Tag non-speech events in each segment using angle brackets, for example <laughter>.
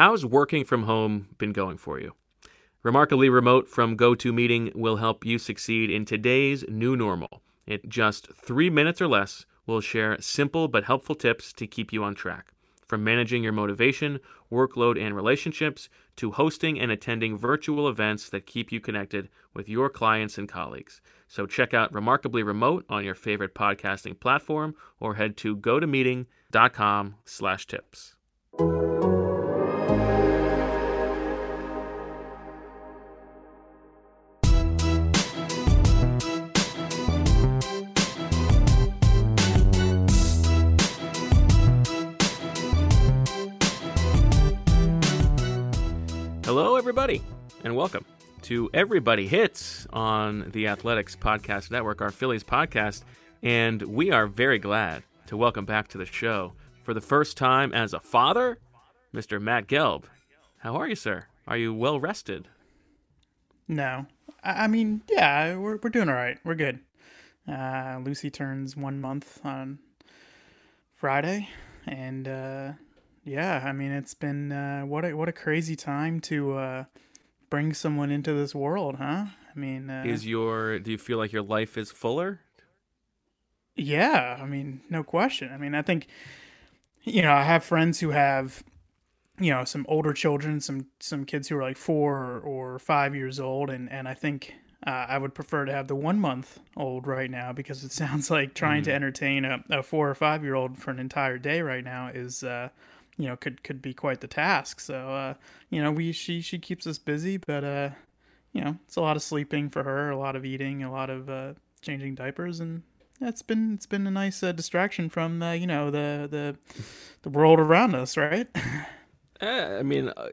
How's working from home been going for you? Remarkably Remote from GoToMeeting will help you succeed in today's new normal. In just three minutes or less, we'll share simple but helpful tips to keep you on track. From managing your motivation, workload, and relationships to hosting and attending virtual events that keep you connected with your clients and colleagues. So check out Remarkably Remote on your favorite podcasting platform or head to gotomeeting.com slash tips. And welcome to Everybody Hits on the Athletics Podcast Network, our Phillies podcast. And we are very glad to welcome back to the show for the first time as a father, Mr. Matt Gelb. How are you, sir? Are you well rested? No. I mean, yeah, we're, we're doing all right. We're good. Uh, Lucy turns one month on Friday. And, uh, yeah, I mean, it's been, uh, what a, what a crazy time to, bring someone into this world, huh? I mean, uh, Is your do you feel like your life is fuller? Yeah, I mean, no question. I mean, I think you know, I have friends who have you know, some older children, some some kids who are like 4 or, or 5 years old and and I think uh, I would prefer to have the one month old right now because it <laughs> sounds like trying to entertain a, a four or five year old for an entire day right now is, uh, you know, could could be quite the task. So, uh, you know, we she she keeps us busy, but uh, you know, it's a lot of sleeping for her, a lot of eating, a lot of uh, changing diapers, and it's been it's been a nice uh, distraction from uh, you know the the the world around us, right? <laughs> Eh, I mean, uh,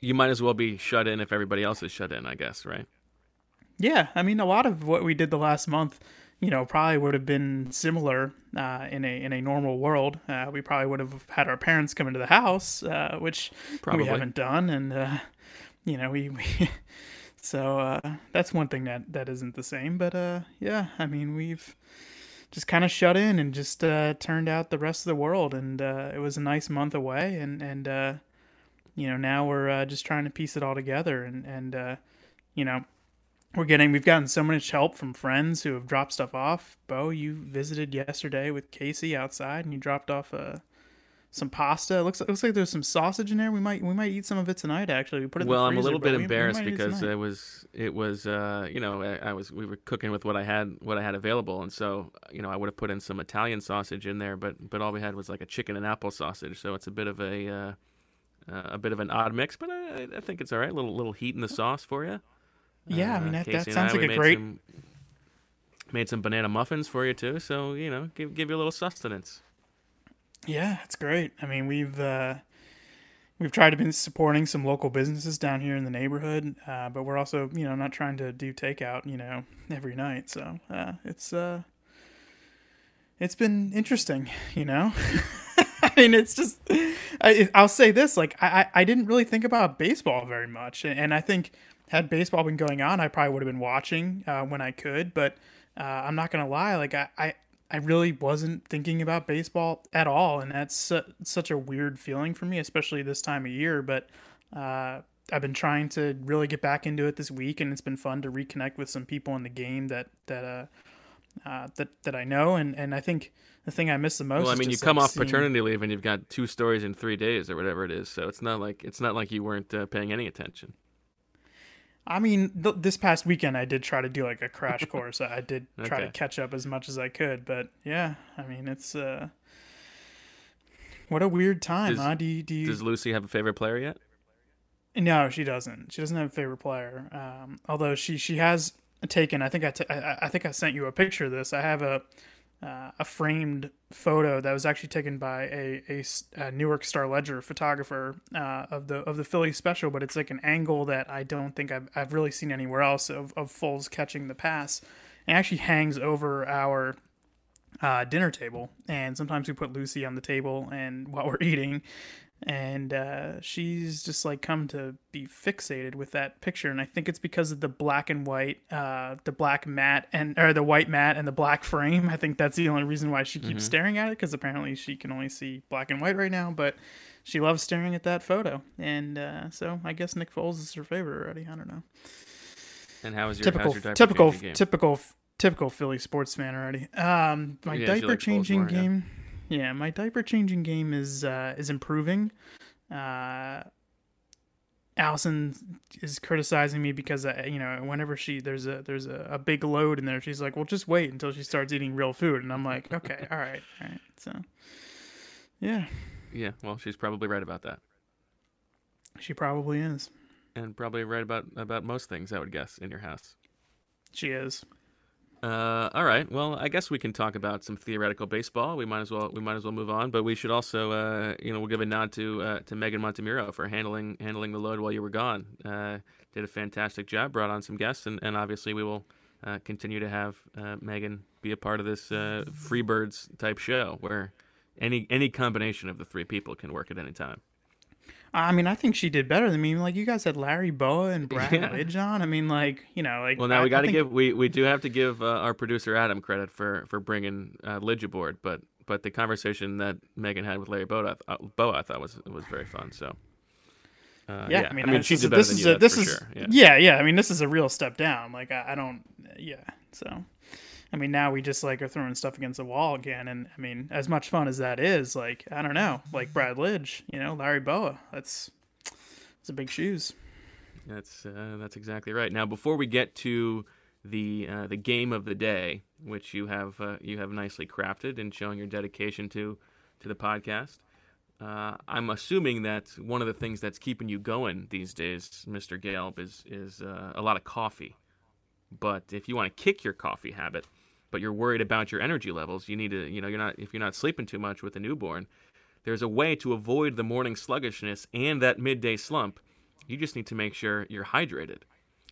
you might as well be shut in if everybody else is shut in, I guess, right? Yeah, I mean, a lot of what we did the last month, you know, probably would have been similar uh, in a in a normal world. Uh, we probably would have had our parents come into the house, uh, which Probably. we haven't done, and uh, you know, we, we <laughs> so uh, that's one thing that that isn't the same. But uh, yeah, I mean, we've just kind of shut in and just uh, turned out the rest of the world, and uh, it was a nice month away, and and uh, you know, now we're uh, just trying to piece it all together, and and uh, you know we're getting we've gotten so much help from friends who have dropped stuff off. Bo, you visited yesterday with Casey outside, and you dropped off uh, some pasta. It looks it looks like there's some sausage in there. We might we might eat some of it tonight. Actually, we put it. In well, I'm a little bit we- we embarrassed it because it was it was uh, you know I, I was we were cooking with what I had what I had available, and so you know I would have put in some Italian sausage in there, but but all we had was like a chicken and apple sausage, so it's a bit of a uh, uh, a bit of an odd mix, but I, I think it's all right. A little little heat in the sauce for you. Yeah, I Uh, mean that, that sounds I, like a great. some- made some banana muffins for you too, so you know give give you a little sustenance. Yeah, it's great. I mean, we've uh, we've tried to be supporting some local businesses down here in the neighborhood, uh, but we're also you know not trying to do takeout you know every night. So uh, it's uh, it's been interesting, you know. <laughs> I mean, it's just I, I'll say this: like I I I didn't really think about baseball very much, and I think had baseball been going on, I probably would have been watching uh, when I could. But uh, I'm not gonna lie, like I, I I really wasn't thinking about baseball at all, and that's su- such a weird feeling for me, especially this time of year. But uh, I've been trying to really get back into it this week, and it's been fun to reconnect with some people in the game that that uh, uh, that that I know, and and I think the thing I miss the most. Well, I mean, you come like, off seeing- paternity leave and you've got two stories in three days or whatever it is, so it's not like it's not like you weren't uh, paying any attention. I mean, th- this past weekend I did try to do like a crash <laughs> course. I did try to catch up as much as I could, but yeah, I mean, it's uh, what a weird time, Does- huh? Do you, do you Does Lucy have a favorite player yet? No, she doesn't. She doesn't have a favorite player. Um, although she she has taken. I think I, t- I I think I sent you a picture of this. I have a uh, a framed photo that was actually taken by a, a a Newark Star Ledger photographer uh, of the of the Philly special, but it's like an angle that I don't think I've I've really seen anywhere else of of Foles catching the pass. It actually hangs over our uh, dinner table, and sometimes we put Lucy on the table and while we're eating, and uh, she's just like come to be fixated with that picture, and I think it's because of the black and white, uh, the black mat and or the white mat and the black frame. I think that's the only reason why she keeps staring at it because apparently she can only see black and white right now, but. she loves staring at that photo, and uh, so I guess Nick Foles is her favorite already. I don't know. And how is your typical, your diaper typical, game? typical, typical Philly sports fan already. Um, my Yeah, diaper Foles changing more, game. Yeah. My diaper changing game is uh, is improving. Uh, Allison is criticizing me because I, you know whenever she there's a there's a, a big load in there she's like well just wait until she starts eating real food and I'm like okay <laughs> all right all right so yeah yeah, well, she's probably right about that, she probably is and probably right about about most things. I would guess in your house. she is Uh, all right. Well, I guess we can talk about some theoretical baseball. We might as well we might as well move on, but we should also uh, you know we'll give a nod to uh, to Meghan Montemurro for handling handling the load while you were gone. Uh, did a fantastic job. Brought on some guests, and, and obviously we will uh, continue to have uh, Megan be a part of this Freebirds type show where any any combination of the three people can work at any time. I mean I think she did better than me like you guys had Larry Bowa and Brad Yeah. Lidge on I mean like you know like Well, now I- we got to think- give we, we do have to give uh, our producer Adam credit for for bringing uh, Lidge aboard, but but the conversation that Meghan had with Larry Bowa, uh, Bowa I thought was was very fun. So uh, yeah, I mean, I this she is did a- better this than is you. a, this is sure. Yeah. yeah, yeah. I mean, this is a real step down. Like, I, I don't, yeah. So, I mean, now we just like are throwing stuff against the wall again, and I mean, as much fun as that is, like, I don't know, like Brad Lidge, you know, Larry Bowa. That's it's a big shoes. That's uh, that's exactly right. Now, before we get to the uh, the game of the day, which you have uh, you have nicely crafted and showing your dedication to to the podcast, uh, I'm assuming that one of the things that's keeping you going these days, Mr. Gelb, is is uh, a lot of coffee. But if you want to kick your coffee habit, but you're worried about your energy levels, you need to you know you're not if you're not sleeping too much with a newborn, there's a way to avoid the morning sluggishness and that midday slump. You just need to make sure you're hydrated.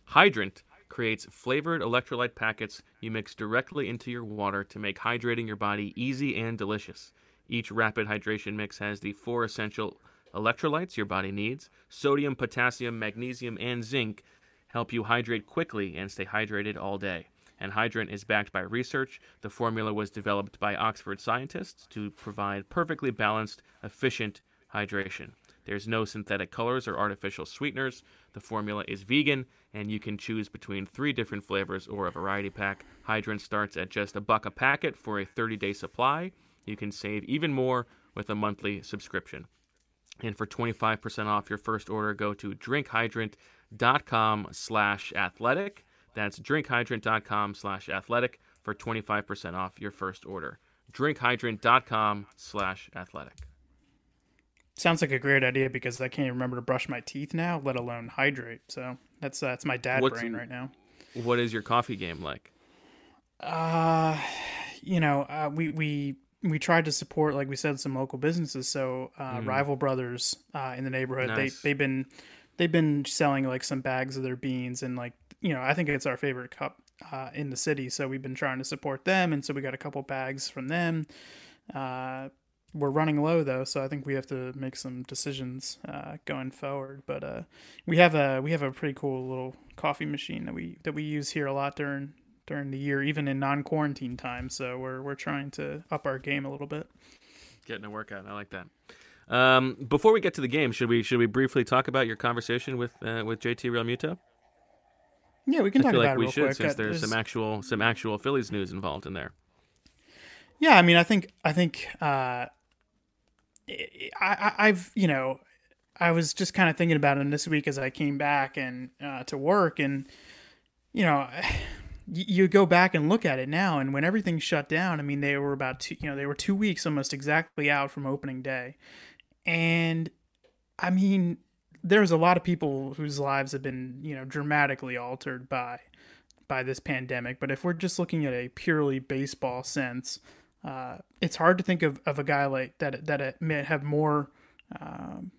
Hydrant creates flavored electrolyte packets you mix directly into your water to make hydrating your body easy and delicious. Each rapid hydration mix has the four essential electrolytes your body needs sodium, potassium, magnesium, and zinc help you hydrate quickly and stay hydrated all day. And Hydrant is backed by research. The formula was developed by Oxford scientists to provide perfectly balanced, efficient hydration. There's no synthetic colors or artificial sweeteners. The formula is vegan, and you can choose between three different flavors or a variety pack. Hydrant starts at just a buck a packet for a 30 day supply. You can save even more with a monthly subscription. And for 25% off your first order, go to drinkhydrant.com slash athletic. That's drinkhydrant.com slash athletic for 25% off your first order. drinkhydrant.com slash athletic. Sounds like a great idea because I can't even remember to brush my teeth now, let alone hydrate. So that's that's my dad What's- brain right now. What is your coffee game like? Uh, you know, uh, we we we tried to support, like we said, some local businesses. So, uh, Rival Brothers uh, in the neighborhood, Mm. Nice. they they've been they've been selling like some bags of their beans and like you know, I think it's our favorite cup uh, in the city. So we've been trying to support them, and so we got a couple bags from them. Uh, we're running low though, so I think we have to make some decisions uh, going forward. But uh, we have a we have a pretty cool little coffee machine that we that we use here a lot during during the year, even in non quarantine time. So we're we're trying to up our game a little bit. Getting a workout. I like that. Um, before we get to the game, should we should we briefly talk about your conversation with uh, with JT Realmuto? Yeah, we can I talk feel about like it we should quick. since Uh, there's some actual some actual Phillies news involved in there. Yeah, I mean, I think I think uh, I, I I've you know I was just kind of thinking about him this week as I came back and uh, to work, and you know, <sighs> you, you go back and look at it now, and when everything shut down, I mean, they were about two, you know, they were two weeks almost exactly out from opening day, and I mean, there's a lot of people whose lives have been you know dramatically altered by by this pandemic. But if we're just looking at a purely baseball sense, uh, it's hard to think of, of a guy like that that may have more, um,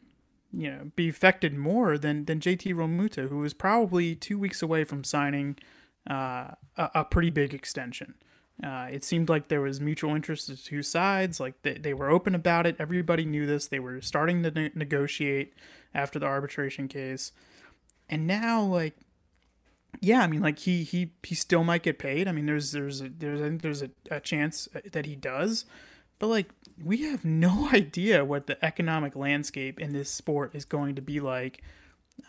you know, be affected more than than JT Realmuto, who was probably two weeks away from signing uh, a, a pretty big extension. Uh, it seemed like there was mutual interest to two sides. Like they, they were open about it. Everybody knew this. They were starting to ne- negotiate after the arbitration case. And now, like, yeah, I mean, like he he he still might get paid. I mean, there's there's a, there's think there's a, a chance that he does, but like we have <laughs> no idea what the economic landscape in this sport is going to be like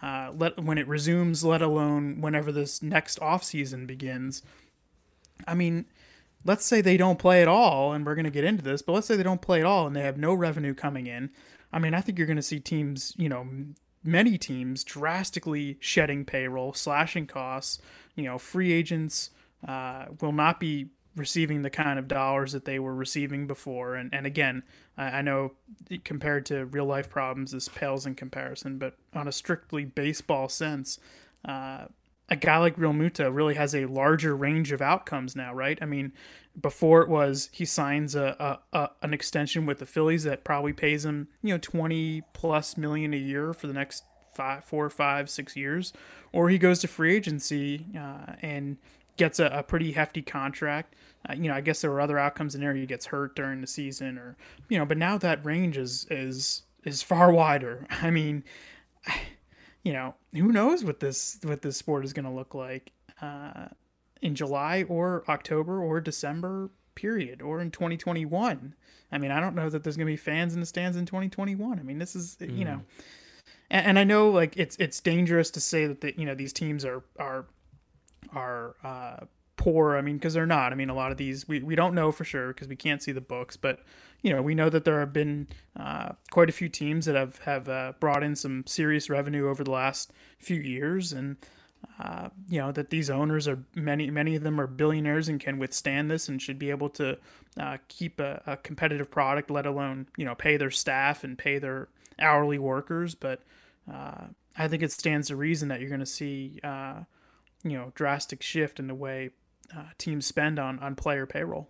uh, let when it resumes, let alone whenever this next off season begins. I mean, let's say they don't play at all, and we're going to get into this, but let's say they don't play at all and they have no revenue coming in. I mean, I think you're going to see teams, you know, many teams drastically shedding payroll, slashing costs. You know, free agents uh, will not be receiving the kind of dollars that they were receiving before. And, and again, I, I know compared to real life problems, this pales in comparison, but on a strictly baseball sense, uh, a guy like Realmuto really has a larger range of outcomes now, right? I mean, before it was he signs a, a, a, an extension with the Phillies that probably pays him you know twenty plus million a year for the next five, four, five, six years, or he goes to free agency uh, and gets a, a, pretty hefty contract. Uh, you know, I guess there were other outcomes in there. He gets hurt during the season, or you know, but now that range is is is far <laughs> wider. I mean, you know, who knows what this what this sport is going to look like uh, in July or October or December period or in 2021. I mean, I don't know that there's going to be fans in the stands in 2021. I mean, this is mm. you know, and, and, I know like it's it's dangerous to say that the, you know these teams are are are uh, poor. I mean, because they're not. I mean, a lot of these we, we don't know for sure because we can't see the books, but you know, we know that there have been uh, quite a few teams that have have uh, brought in some serious revenue over the last few years, and uh, you know that these owners are many many of them are billionaires and can withstand this and should be able to uh, keep a, a, competitive product, let alone you know pay their staff and pay their hourly workers. But uh, I think it stands to reason that you're going to see uh, you know drastic shift in the way teams spend on on player payroll.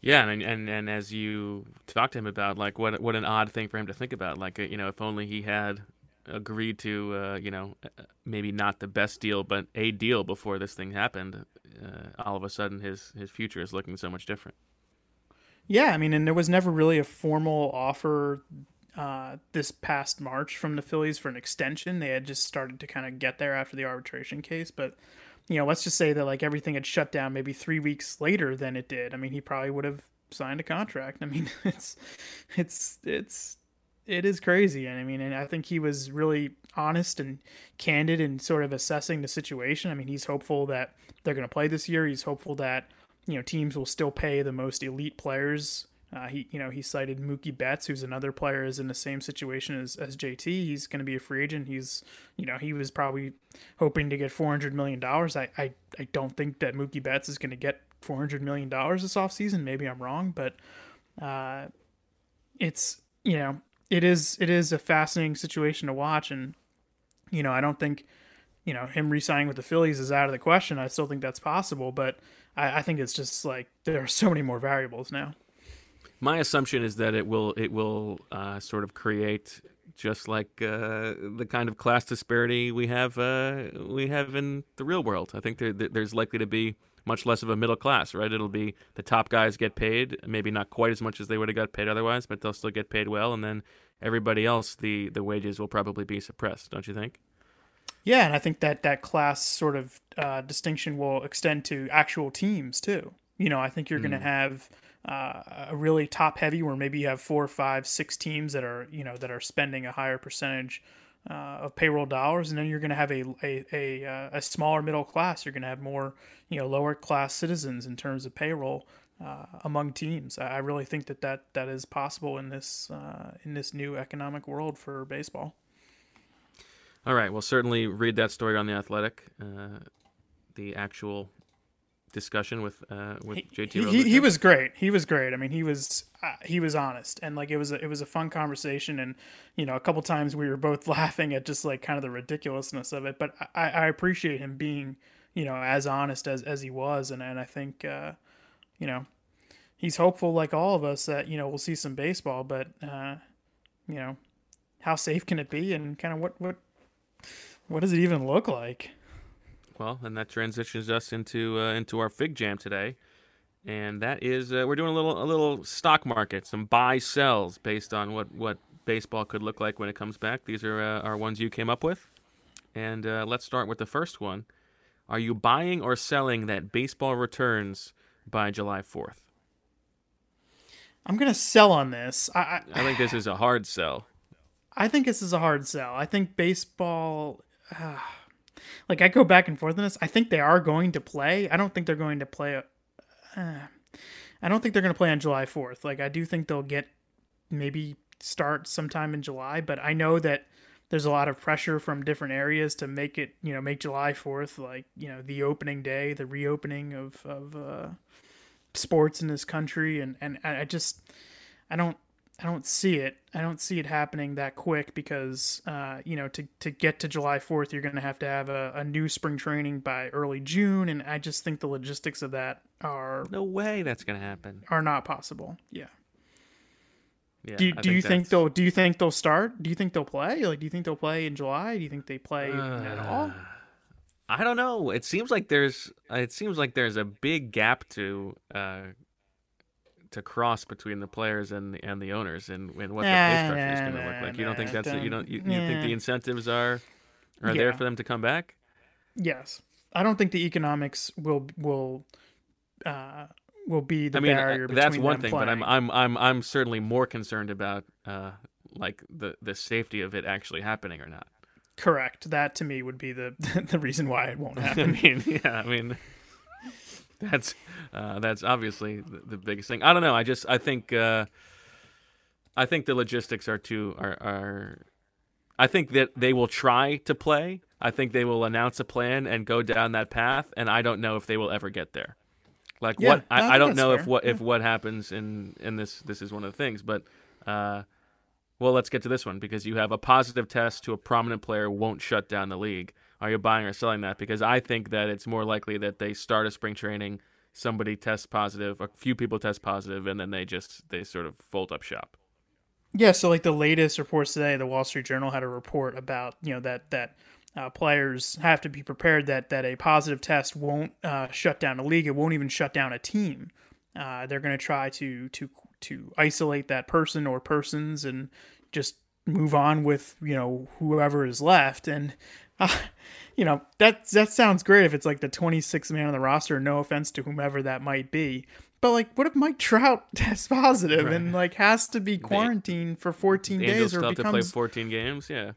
Yeah, and and and as you talked to him about, like, what what an odd thing for him to think about. Like, uh, you know, if only he had agreed to, uh, you know, uh, maybe not the best deal, but a deal before this thing happened. Uh, all of a sudden, his his future is looking so much different. Yeah, I mean, and there was never really a formal offer uh, this past March from the Phillies for an extension. They had just started to kind of get there after the arbitration case, but you know, let's just say that like everything had shut down maybe three weeks later than it did. I mean, he probably would have signed a contract. I mean, <laughs> it's, it's, it's, it is crazy. And I mean, and I think he was really honest and candid in sort of assessing the situation. I mean, he's hopeful that they're going to play this year. He's hopeful that, you know, teams will still pay the most elite players uh, he, you know, he cited Mookie Betts, who's another player, is in the same situation as, as JT. He's going to be a free agent. He's, you know, he was probably hoping to get four hundred million dollars. I, I, I don't think that Mookie Betts is going to get four hundred million dollars this offseason. Maybe I'm wrong, but uh, it's you know, it is it is a fascinating situation to watch, and you know, I don't think you know him re-signing with the Phillies is out of the question. I still think that's possible, but I, I think it's just like there are so many more variables now my assumption is that it will it will uh, sort of create just like uh, the kind of class disparity we have uh, we have in the real world. I think there, there's likely to be much less of a middle class, right? It'll be the top guys get paid, maybe not quite as much as they would have got paid otherwise, but they'll still get paid well, and then everybody else, the the wages will probably be suppressed. Don't you think? Yeah, and I think that that class sort of uh, distinction will extend to actual teams too. You know, I think you're mm. going to have uh, a really top heavy where maybe you have four, five, six teams that are you know that are spending a higher percentage uh, of payroll dollars, and then you're going to have a a a, uh, a smaller middle class. You're going to have more you know lower class citizens in terms of payroll uh, among teams. I really think that that, that is possible in this uh, in this new economic world for baseball. All right. Well, certainly read that story on the Athletic. Uh, the actual discussion with uh, with JT. He, he, he, was great. He was great. I mean, he was uh, he was honest and like it was a, it was a fun conversation. And you know, a couple times we were both <laughs> laughing at just like kind of the ridiculousness of it. But I, I appreciate him being you know as honest as as he was. And and I think uh, you know he's hopeful like all of us that you know we'll see some baseball. But uh, you know, how safe can it be? And kind of what what what does it even look like? Well, and that transitions us into uh, into our fig jam today, and that is uh, we're doing a little a little stock market, some buy sells based on what what baseball could look like when it comes back. These are uh, our ones you came up with, and uh, let's start with the first one. Are you buying or selling that baseball returns by July fourth? I'm gonna sell on this. I I, I think this is a hard sell. I think this is a hard sell. I think baseball. Uh, like I go back and forth on this. I think they are going to play. I don't think they're going to play. Uh, I don't think they're going to play on July 4th. Like I do think they'll get maybe start sometime in July, but I know that there's a lot of pressure from different areas to make it, you know, make July 4th like, you know, the opening day, the reopening of of uh, sports in this country and and I just I don't I don't see it. I don't see it happening that quick because, uh, you know, to, to get to July 4th, you're going to have to have a, a new spring training by early June. And I just think the logistics of that are. No way that's going to happen. Are not possible. Yeah. Yeah, do you, do you think that's- they'll do you think they'll start? Do you think they'll play? Like do you think they'll play in July? Do you think they play at all? Uh, I don't know. It seems like there's it seems like there's a big gap to uh, to cross between the players and and the owners and, and what the pay Nah, structure is going to look like. You don't think that's it? You don't- you, you think the incentives are are there for them to come back? Yes. I don't think the economics will will uh will be the I mean, uh, barrier between that's one thing, but I'm. I'm I'm I'm certainly more concerned about uh like the the safety of it actually happening or not. correct. That to me would be the <laughs> the reason why it won't <laughs> happen. I mean, yeah, I mean, <laughs> that's uh, that's obviously the, the biggest thing. I don't know. I just I think uh, I think the logistics are too are are. I think that they will try to play. I think they will announce a plan and go down that path, and I don't know if they will ever get there. Like Yeah, what I I, I don't know if fair. what if what happens in in this this is one of the things, but uh, well, let's get to this one because you have a positive test to a prominent player won't shut down the league. Are you buying or selling that? Because I think that it's more likely that they start a spring training, somebody tests positive, a few people test positive, and then they just they sort of fold up shop. Yeah, so like the latest reports today, the Wall Street Journal had a report about you know that that uh, players have to be prepared that that a positive test won't uh, shut down a league. It won't even shut down a team. Uh, they're going to try to to to isolate that person or persons and just move on with you know whoever is left. And uh, <laughs> you know that that sounds great if it's like the 26th man on the roster. No offense to whomever that might be. But like, what if Mike Trout <laughs> tests positive and like has to be quarantined for 14 days Angels or have to play becomes 14 games. Yeah.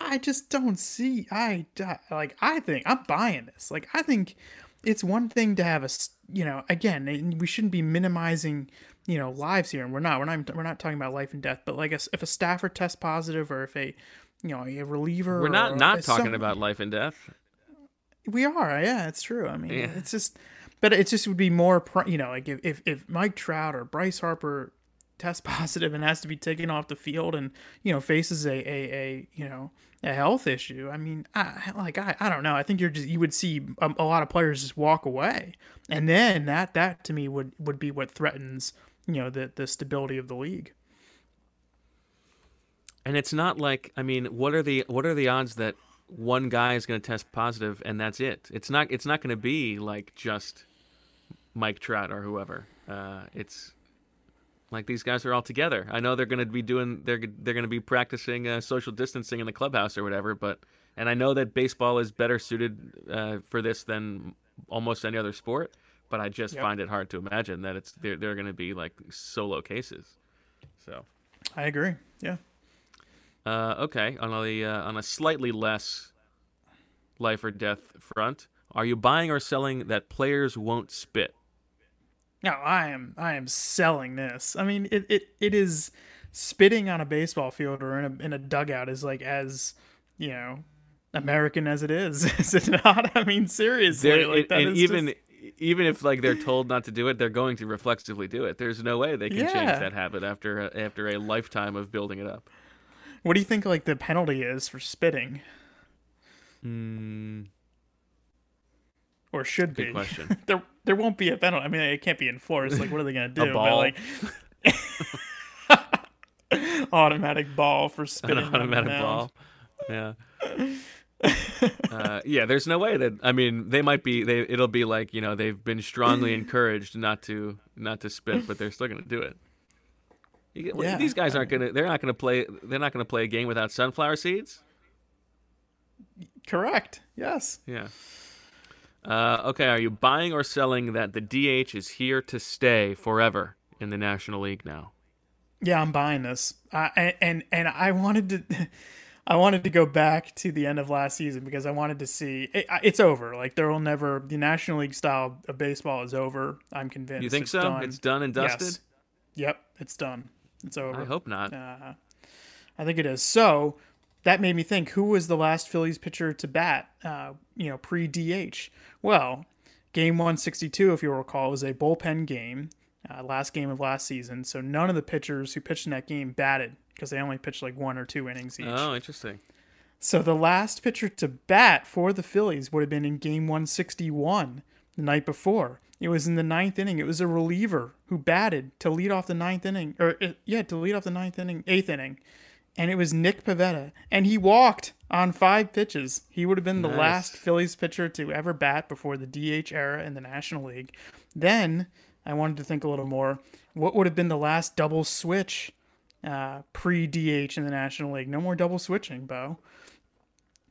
I just don't see. I like. I think I'm buying this. Like, I think it's one thing to have a. s- You know, again, we shouldn't be minimizing. You know, lives here, and we're not. We're not. We're not talking about life and death. But like, if if a staffer tests positive, or if a, you know, a reliever, We're not or not talking some- about life and death. we are, yeah, it's true. I mean, Yeah. it's just, but it just would be more, you know, like if, if if Mike Trout or Bryce Harper test <laughs> positive and has to be taken off the field and you know faces a a, a you know a health issue. I mean, I, like I, I don't know. I think you're just you would see a, a lot of players just walk away, and then that that to me would would be what threatens you know the the stability of the league. And it's not like I mean, what are the what are the odds that one guy is going to test positive and that's it? It's not it's not going to be like just Mike Trout or whoever. Uh, it's like these guys are all together. I know they're going to be doing they're they're going to be practicing uh, social distancing in the clubhouse or whatever, but and I know that baseball is better suited uh, for this than almost any other sport, but I just Yep. find it hard to imagine that it's they're they're going to be like solo cases. So I agree. Yeah. Uh, okay, on a uh, on a slightly less life or death front, are you buying or selling that players won't spit? No, I am I am selling this. I mean, it, it, it is spitting on a baseball field or in a in a dugout is like as you know American as it is, <laughs> is it not? I mean, seriously, They're- like that and is even just- even if like they're told not to do it, they're going to reflexively do it. There's no way they can change that habit after a, after a lifetime of building it up. What do you think like the penalty is for spitting, Mm, or should good be? question. <laughs> there there won't be a penalty. I mean, it can't be enforced. Like, what are they gonna <laughs> do? But, ball. like, <laughs> automatic ball for spitting. the automatic ball. Yeah. uh, yeah, there's no way that I mean they might be they it'll be like you know they've been strongly encouraged not to not to spit, but they're still gonna do it. You get, Yeah. These guys aren't gonna they're not gonna play they're not gonna play a game without sunflower seeds. Correct. Yes. Yeah. Uh, okay, are you buying or selling that the DH is here to stay forever in the National League now. Yeah, I'm buying this. And, and and I wanted to <laughs> I wanted to go back to the end of last season because I wanted to see it, it's over. Like there will never the National League style of baseball is over. I'm convinced. You think it's so? Done. It's done and dusted. Yes. Yep, it's done. It's over. I hope not. Uh, I think it is. So that made me think: who was the last Phillies pitcher to bat? Uh, you know, pre DH. Well, game 162, if you'll recall, was a bullpen game. Uh, last game of last season. So none of the pitchers who pitched in that game batted because they only pitched like one or two innings each. Oh, interesting. So the last pitcher to bat for the Phillies would have been in game 161 the night before. It was in the ninth inning. It was a reliever who batted to lead off the ninth inning, or uh, yeah, to lead off the ninth inning, eighth inning, and it was Nick Pivetta, and he walked on five pitches. He would have been the last Phillies pitcher to ever bat before the DH era in the National League. Then I wanted to think a little more. What would have been the last double switch uh, pre DH in the National League? No more double switching, Bo.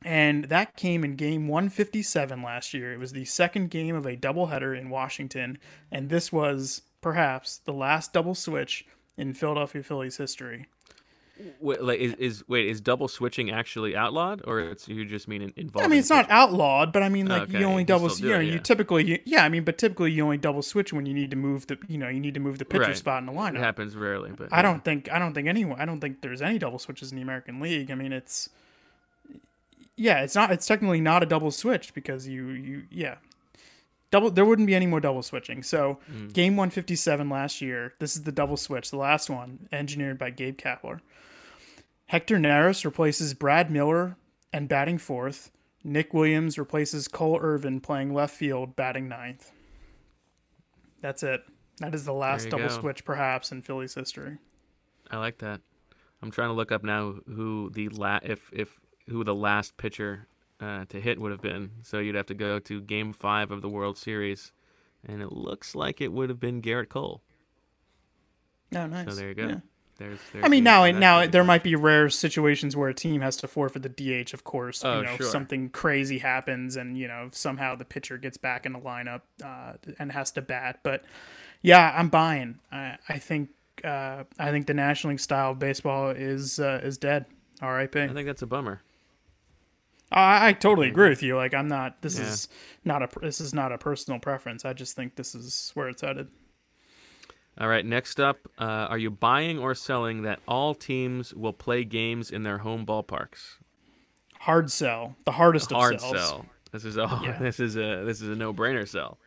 And that came in game 157 last year. It was the second game of a doubleheader in Washington, and this was perhaps the last double switch in Philadelphia Phillies history. Wait, like, is, is wait is double switching actually outlawed, or it's you just mean in- involved? I mean, it's not outlawed, but I mean, like Okay, you only you double, you know, it, you typically, you, yeah, I mean, but typically you only double switch when you need to move the, you know, you need to move the pitcher Right. spot in the lineup. It happens rarely, but I don't think, I don't think anyone, I don't think there's any double switches in the American League. I mean, it's, yeah, it's not, it's technically not a double switch because you, you, yeah, double, there wouldn't be any more double switching. So, Mm. game 157 last year, this is the double switch, the last one, engineered by Gabe Kapler. Hector Neris replaces Brad Miller and batting fourth. Nick Williams replaces Cole Irvin playing left field, batting ninth. That's it. That is the last double go. switch, perhaps, in Phillies history. I like that. I'm trying to look up now who the la- if if who the last pitcher uh, to hit would have been. So you'd have to go to Game Five of the World Series, and it looks like it would have been Gerrit Cole. Oh, nice. So there you go. Yeah. There's, there's I mean, now now there might be rare situations where a team has to forfeit the DH. Of course, Oh, you know sure. something crazy happens, and you know somehow the pitcher gets back in the lineup uh, and has to bat. But yeah, I'm buying. I, I think uh, I think the National League style of baseball is uh, is dead. R.I.P. I think that's a bummer. I, I totally agree with you. Like I'm not. This Yeah. is not a. This is not a personal preference. I just think this is where it's headed. All right, next up, uh, are you buying or selling that all teams will play games in their home ballparks? Hard sell. The hardest Hard of sells. sell. This is a <laughs> Yeah. this is a this is a no brainer sell.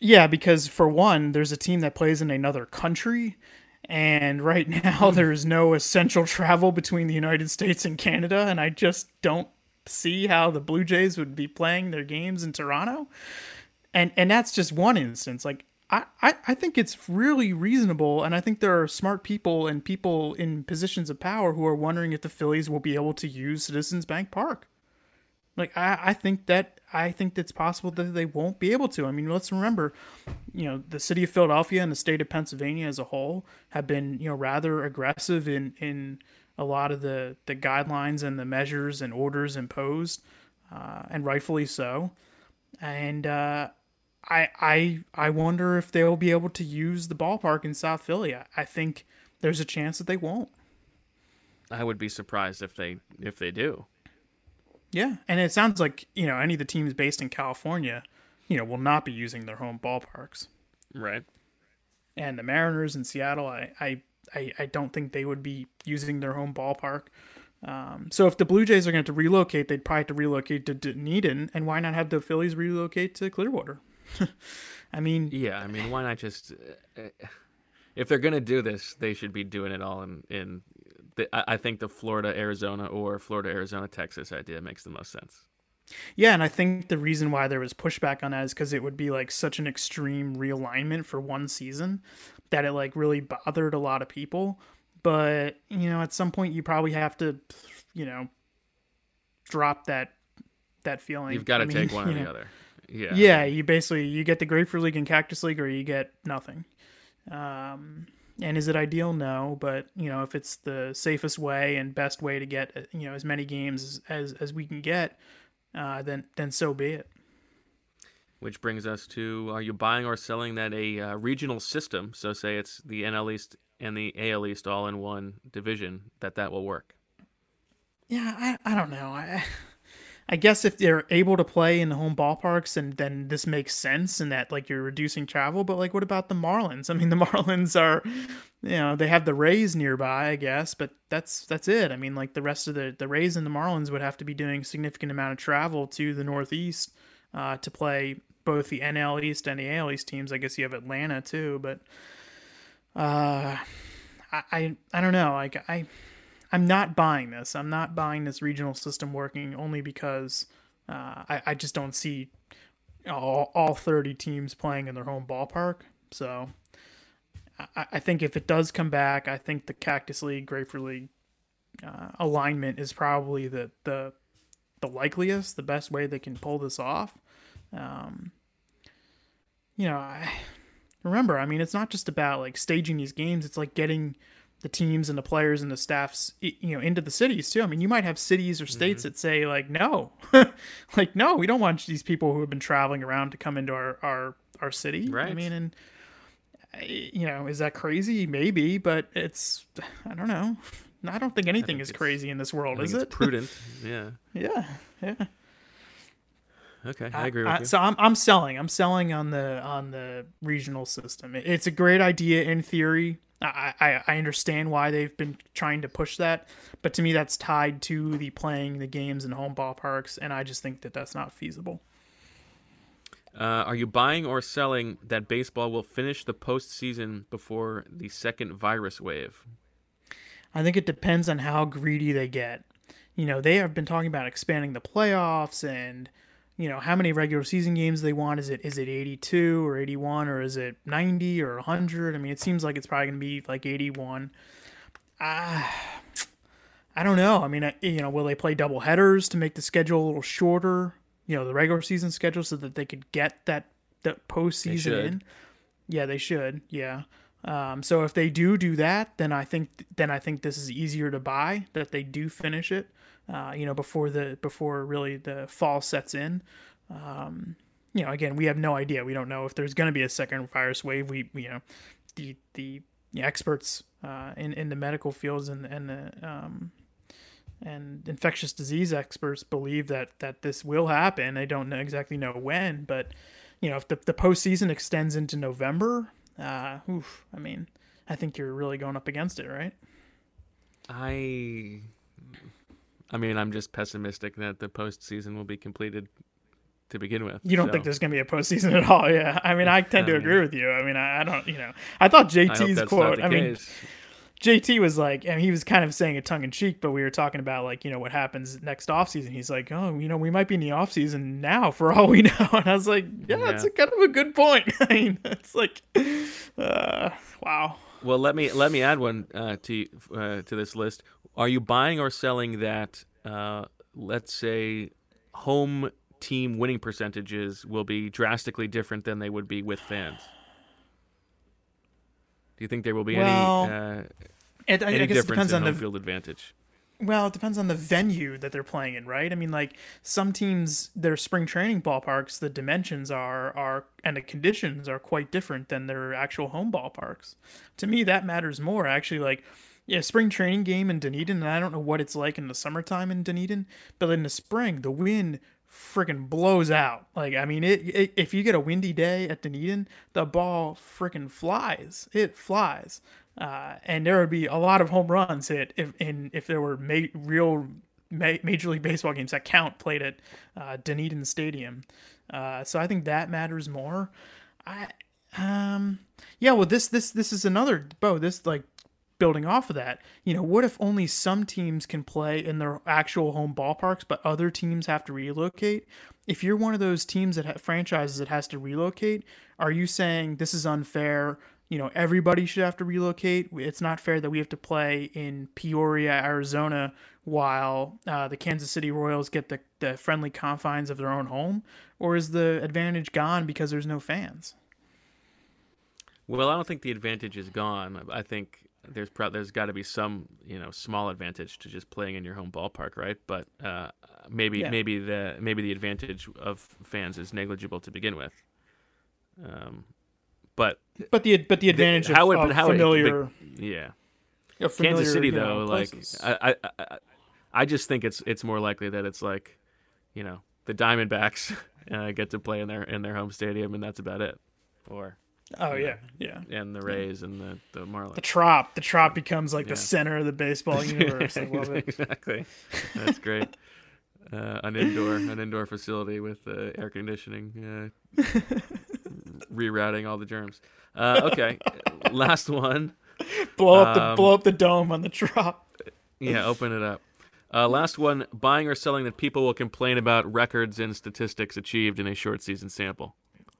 Yeah, because for one, there's a team that plays in another country, and right <laughs> now there's no essential travel between the United States and Canada, and I just don't see how the Blue Jays would be playing their games in Toronto. And and that's just one instance. Like I, I, I think it's really reasonable, and I think there are smart people and people in positions of power who are wondering if the Phillies will be able to use Citizens Bank Park. Like I, I think that I think it's possible that they won't be able to. I mean, let's remember, you know, the city of Philadelphia and the state of Pennsylvania as a whole have been, you know, rather aggressive in in a lot of the the guidelines and the measures and orders imposed, uh, and rightfully so. And uh, I I I wonder if they'll be able to use the ballpark in South Philly. I, I think there's a chance that they won't. I would be surprised if they if they do. Yeah, and it sounds like you know any of the teams based in California, you know, will not be using their home ballparks. Right. And the Mariners in Seattle, I I, I, I don't think they would be using their home ballpark. Um, so if the Blue Jays are going to have to relocate, they'd probably have to relocate to Dunedin, and why not have the Phillies relocate to Clearwater? <laughs> I mean, Yeah, I mean, why not just uh, uh, if they're gonna do this, they should be doing it all in in. The, I think the Florida Arizona or Florida Arizona Texas idea makes the most sense. Yeah, and I think the reason why there was pushback on that is because it would be like such an extreme realignment for one season that it like really bothered a lot of people. But you know, at some point, you probably have to, you know, drop that that feeling. You've got to I mean, take one <laughs> or you the other. Yeah. Yeah, you basically you get the Grapefruit League and Cactus League, or you get nothing. Um, and is it ideal? No, but you know, if it's the safest way and best way to get you know as many games as as, as we can get, uh, then then so be it. which brings us to: Are you buying or selling that a uh, regional system? So, say it's the NL East and the AL East all in one division. That that will work. Yeah, I, I don't know. I I guess if they're able to play in the home ballparks, and then this makes sense, and that like you're reducing travel. But like, what about the Marlins? I mean, the <laughs> Marlins are, you know, they have the Rays nearby, I guess, but that's that's it. I mean, like the rest of the the Rays and the Marlins would have to be doing a significant amount of travel to the Northeast uh, to play both the NL East and the AL East teams. I guess you have Atlanta too, but uh, I I, I don't know. Like I I'm not buying this. I'm not buying this regional system working only because uh, I, I just don't see all, all 30 teams playing in their home ballpark. So I, I think if it does come back, I think the Cactus League, Grapefruit League uh, alignment is probably the, the the likeliest, the best way they can pull this off. Um, you know, I remember, I mean, it's not just about like staging these games. It's like getting the teams and the players and the staffs you know into the cities too. I mean you might have cities or states mm-hmm. that say like no <laughs> like no we don't want these people who have been traveling around to come into our our our city. Right. i mean and you know is that crazy? Maybe but it's i don't know. <laughs> I don't think anything think is crazy in this world is it? <laughs> prudent. Yeah. Yeah yeah Okay, I agree with I, you. So I'm I'm selling. I'm selling on the on the regional system. It's a great idea in theory. I, I, I understand why they've been trying to push that, but to me that's tied to the playing the games in home ballparks, and I just think that that's not feasible. Uh, are you buying or selling that baseball will finish the postseason before the second virus wave? I think it depends on how greedy they get. You know, they have been talking about expanding the playoffs and you know how many regular season games they want. Is it is it 82 or 81 or is it 90 or 100 i mean it seems like it's probably going to be like 81 uh, i don't know. I mean you know will they play double headers to make the schedule a little shorter you know the regular season schedule so that they could get that that postseason in? Yeah they should yeah. Um, so if they do do that then i think then i think this is easier to buy that they do finish it uh, you know, before the before really the fall sets in. Um, you know, again, we have no idea. We don't know if there's going to be a second virus wave. We, you know, the the, experts uh, in in the medical fields and and the um, and infectious disease experts believe that that this will happen. They don't know exactly know when, but you know, if the the postseason extends into November, uh, oof, I mean, I think you're really going up against it, right? I I mean, I'm just pessimistic that the postseason will be completed to begin with. You don't so. think there's going to be a postseason at all? <laughs> Yeah. I mean, I tend to agree with you. I mean, I, I don't, you know, I thought JT's I quote, I mean, JT was like, and he was kind of saying it tongue in cheek, but we were talking about like, you know, what happens next offseason. He's like, oh, you know, we might be in the offseason now for all we <laughs> know. And I was like, yeah, yeah. that's a kind of a good point. <laughs> I mean, it's like, uh, wow. Well, let me let me add one uh, to uh, to this list. Are you buying or selling that? Uh, let's say home team winning percentages will be drastically different than they would be with fans. Do you think there will be well, any uh, it, any difference in home the, field advantage? Well, it depends on the venue that they're playing in, right? I mean, like some teams, their spring training ballparks, the dimensions are are and the conditions are quite different than their actual home ballparks. To me, that matters more. Actually, like yeah, spring training game in Dunedin, and I don't know what it's like in the summertime in Dunedin, but in the spring, the wind freaking blows out. Like, I mean, it, it, if you get a windy day at Dunedin, the ball freaking flies. It flies. Uh, and there would be a lot of home runs hit if in if there were ma- real ma- major league baseball games that count played at uh, Dunedin Stadium. Uh, so I think that matters more. I um yeah, well this this this is another Bo. This like building off of that, you know, what if only some teams can play in their actual home ballparks, but other teams have to relocate? If you're one of those teams that have franchises that has to relocate, are you saying this is unfair? You know, everybody should have to relocate. It's not fair that we have to play in Peoria, Arizona, while uh, the Kansas City Royals get the, the friendly confines of their own home? Or is the advantage gone because there's no fans? Well, I don't think the advantage is gone. I think there's pro- there's got to be some you know small advantage to just playing in your home ballpark, right? But uh, maybe Yeah. maybe the maybe the advantage of fans is negligible to begin with. Um, but But the but the advantage how of, would- of how would- familiar, yeah, of familiar, Kansas City you know, though, like. I, I I I just think it's it's more likely that it's like, you know, the Diamondbacks <laughs> uh, get to play in their in their home stadium and that's about it, or oh yeah, yeah. and the Rays and the the Marlins. The trop, the trop becomes like Yeah. the center of the baseball <laughs> universe. I love it. exactly. That's great. Uh, an indoor, an indoor facility with uh, air conditioning, uh, <laughs> rerouting all the germs. Uh, okay, <laughs> last one. Blow up the Um, blow up the dome on the trop. Yeah, open it up. Uh, last one: buying or selling that people will complain about records and statistics achieved in a short season sample.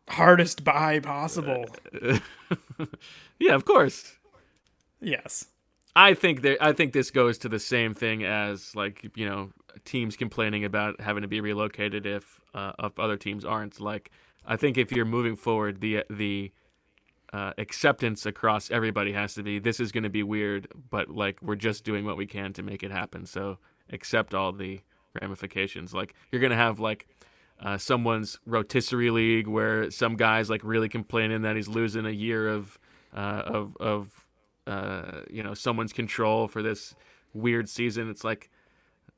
Hardest buy possible. <laughs> yeah, of course. yes. I think that I think this goes to the same thing as like you know teams complaining about having to be relocated if uh, if other teams aren't. Like I think if you're moving forward, the the uh, acceptance across everybody has to be this is going to be weird, but like we're just doing what we can to make it happen. So accept all the ramifications. Like you're going to have like. Uh, someone's rotisserie league where some guy's like really complaining that he's losing a year of uh, of of uh, you know someone's control for this weird season. It's like,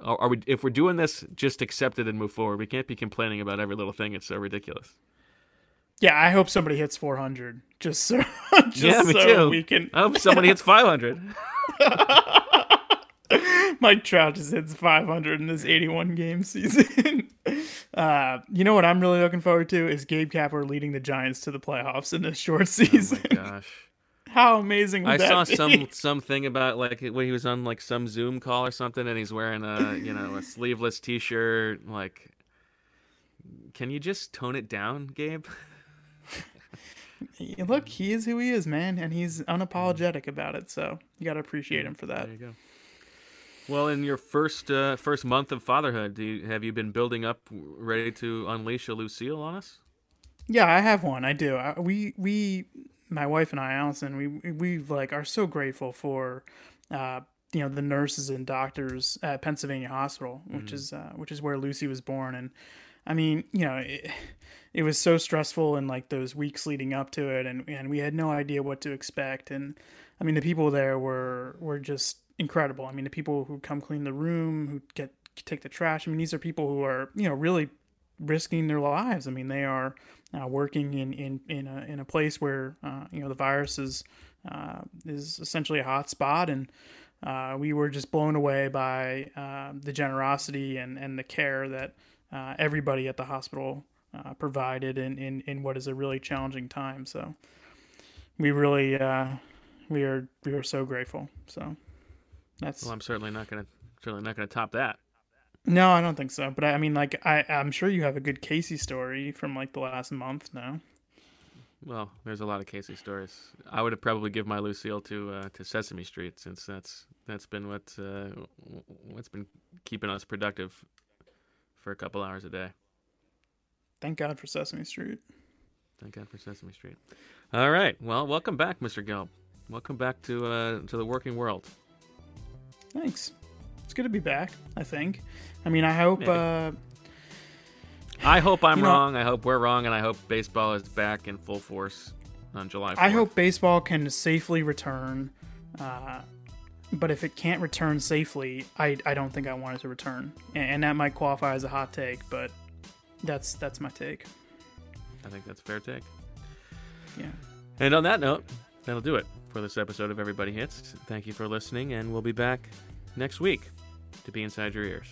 are, we? If we're doing this, just accept it and move forward. We can't be complaining about every little thing. It's so ridiculous. Yeah, I hope somebody hits 400 just so <laughs> just Yeah, me so too. we can I hope somebody hits 500. <laughs> <laughs> Mike Trout just hits 500 in this 81 game season. <laughs> uh, you know what I'm really looking forward to is Gabe Kapler leading the Giants to the playoffs in this short season. Oh my <laughs> gosh. How amazing I saw be? some something about like when he was on like some Zoom call or something, and he's wearing a you know a sleeveless T-shirt. Like, can you just tone it down, Gabe? Look, he is who he is, man, and he's unapologetic about it. So you got to appreciate him for that. There you go. Well, in your first uh, first month of fatherhood, do you, have you been building up, ready to unleash a Lucille on us? Yeah, I have one. I do. I, we we my wife and I, Allison, we we like are so grateful for uh, you know the nurses and doctors at Pennsylvania Hospital, which is uh, which is where Lucy was born, and I mean, you know, it, it was so stressful in like those weeks leading up to it, and and we had no idea what to expect, and I mean, the people there were were just incredible. I mean, the people who come clean the room, who get take the trash. I mean, these are people who are you know really risking their lives. I mean, they are uh, working in in in a in a place where uh, you know the virus is uh, is essentially a hot spot, and uh, we were just blown away by uh, the generosity and and the care that uh, everybody at the hospital provided in, in in what is a really challenging time. So we really we are we are so grateful. So that's Well, I'm certainly not gonna certainly not gonna top that. no, I don't think so. But I, I mean, like I I'm sure you have a good Casey story from like the last month. now. Well, there's a lot of Casey stories. I would have probably give my Lucille to uh, to Sesame Street since that's that's been what uh, what's been keeping us productive for a couple hours a day. Thank God for Sesame Street. Thank God for Sesame Street. All right. Well, welcome back, Mr. Gelb. Welcome back to uh, to the working world. Thanks. It's good to be back. I think. I mean, I hope. Uh, I hope I'm You know- wrong. I hope we're wrong, and I hope baseball is back in full force on July. 4th. I hope baseball can safely return. Uh, but if it can't return safely, I, I don't think I want it to return. And, and that might qualify as a hot take, but that's that's my take. I think that's a fair take. Yeah. And on that note, that'll do it for this episode of Everybody Hits. Thank you for listening, and we'll be back next week to be inside your ears.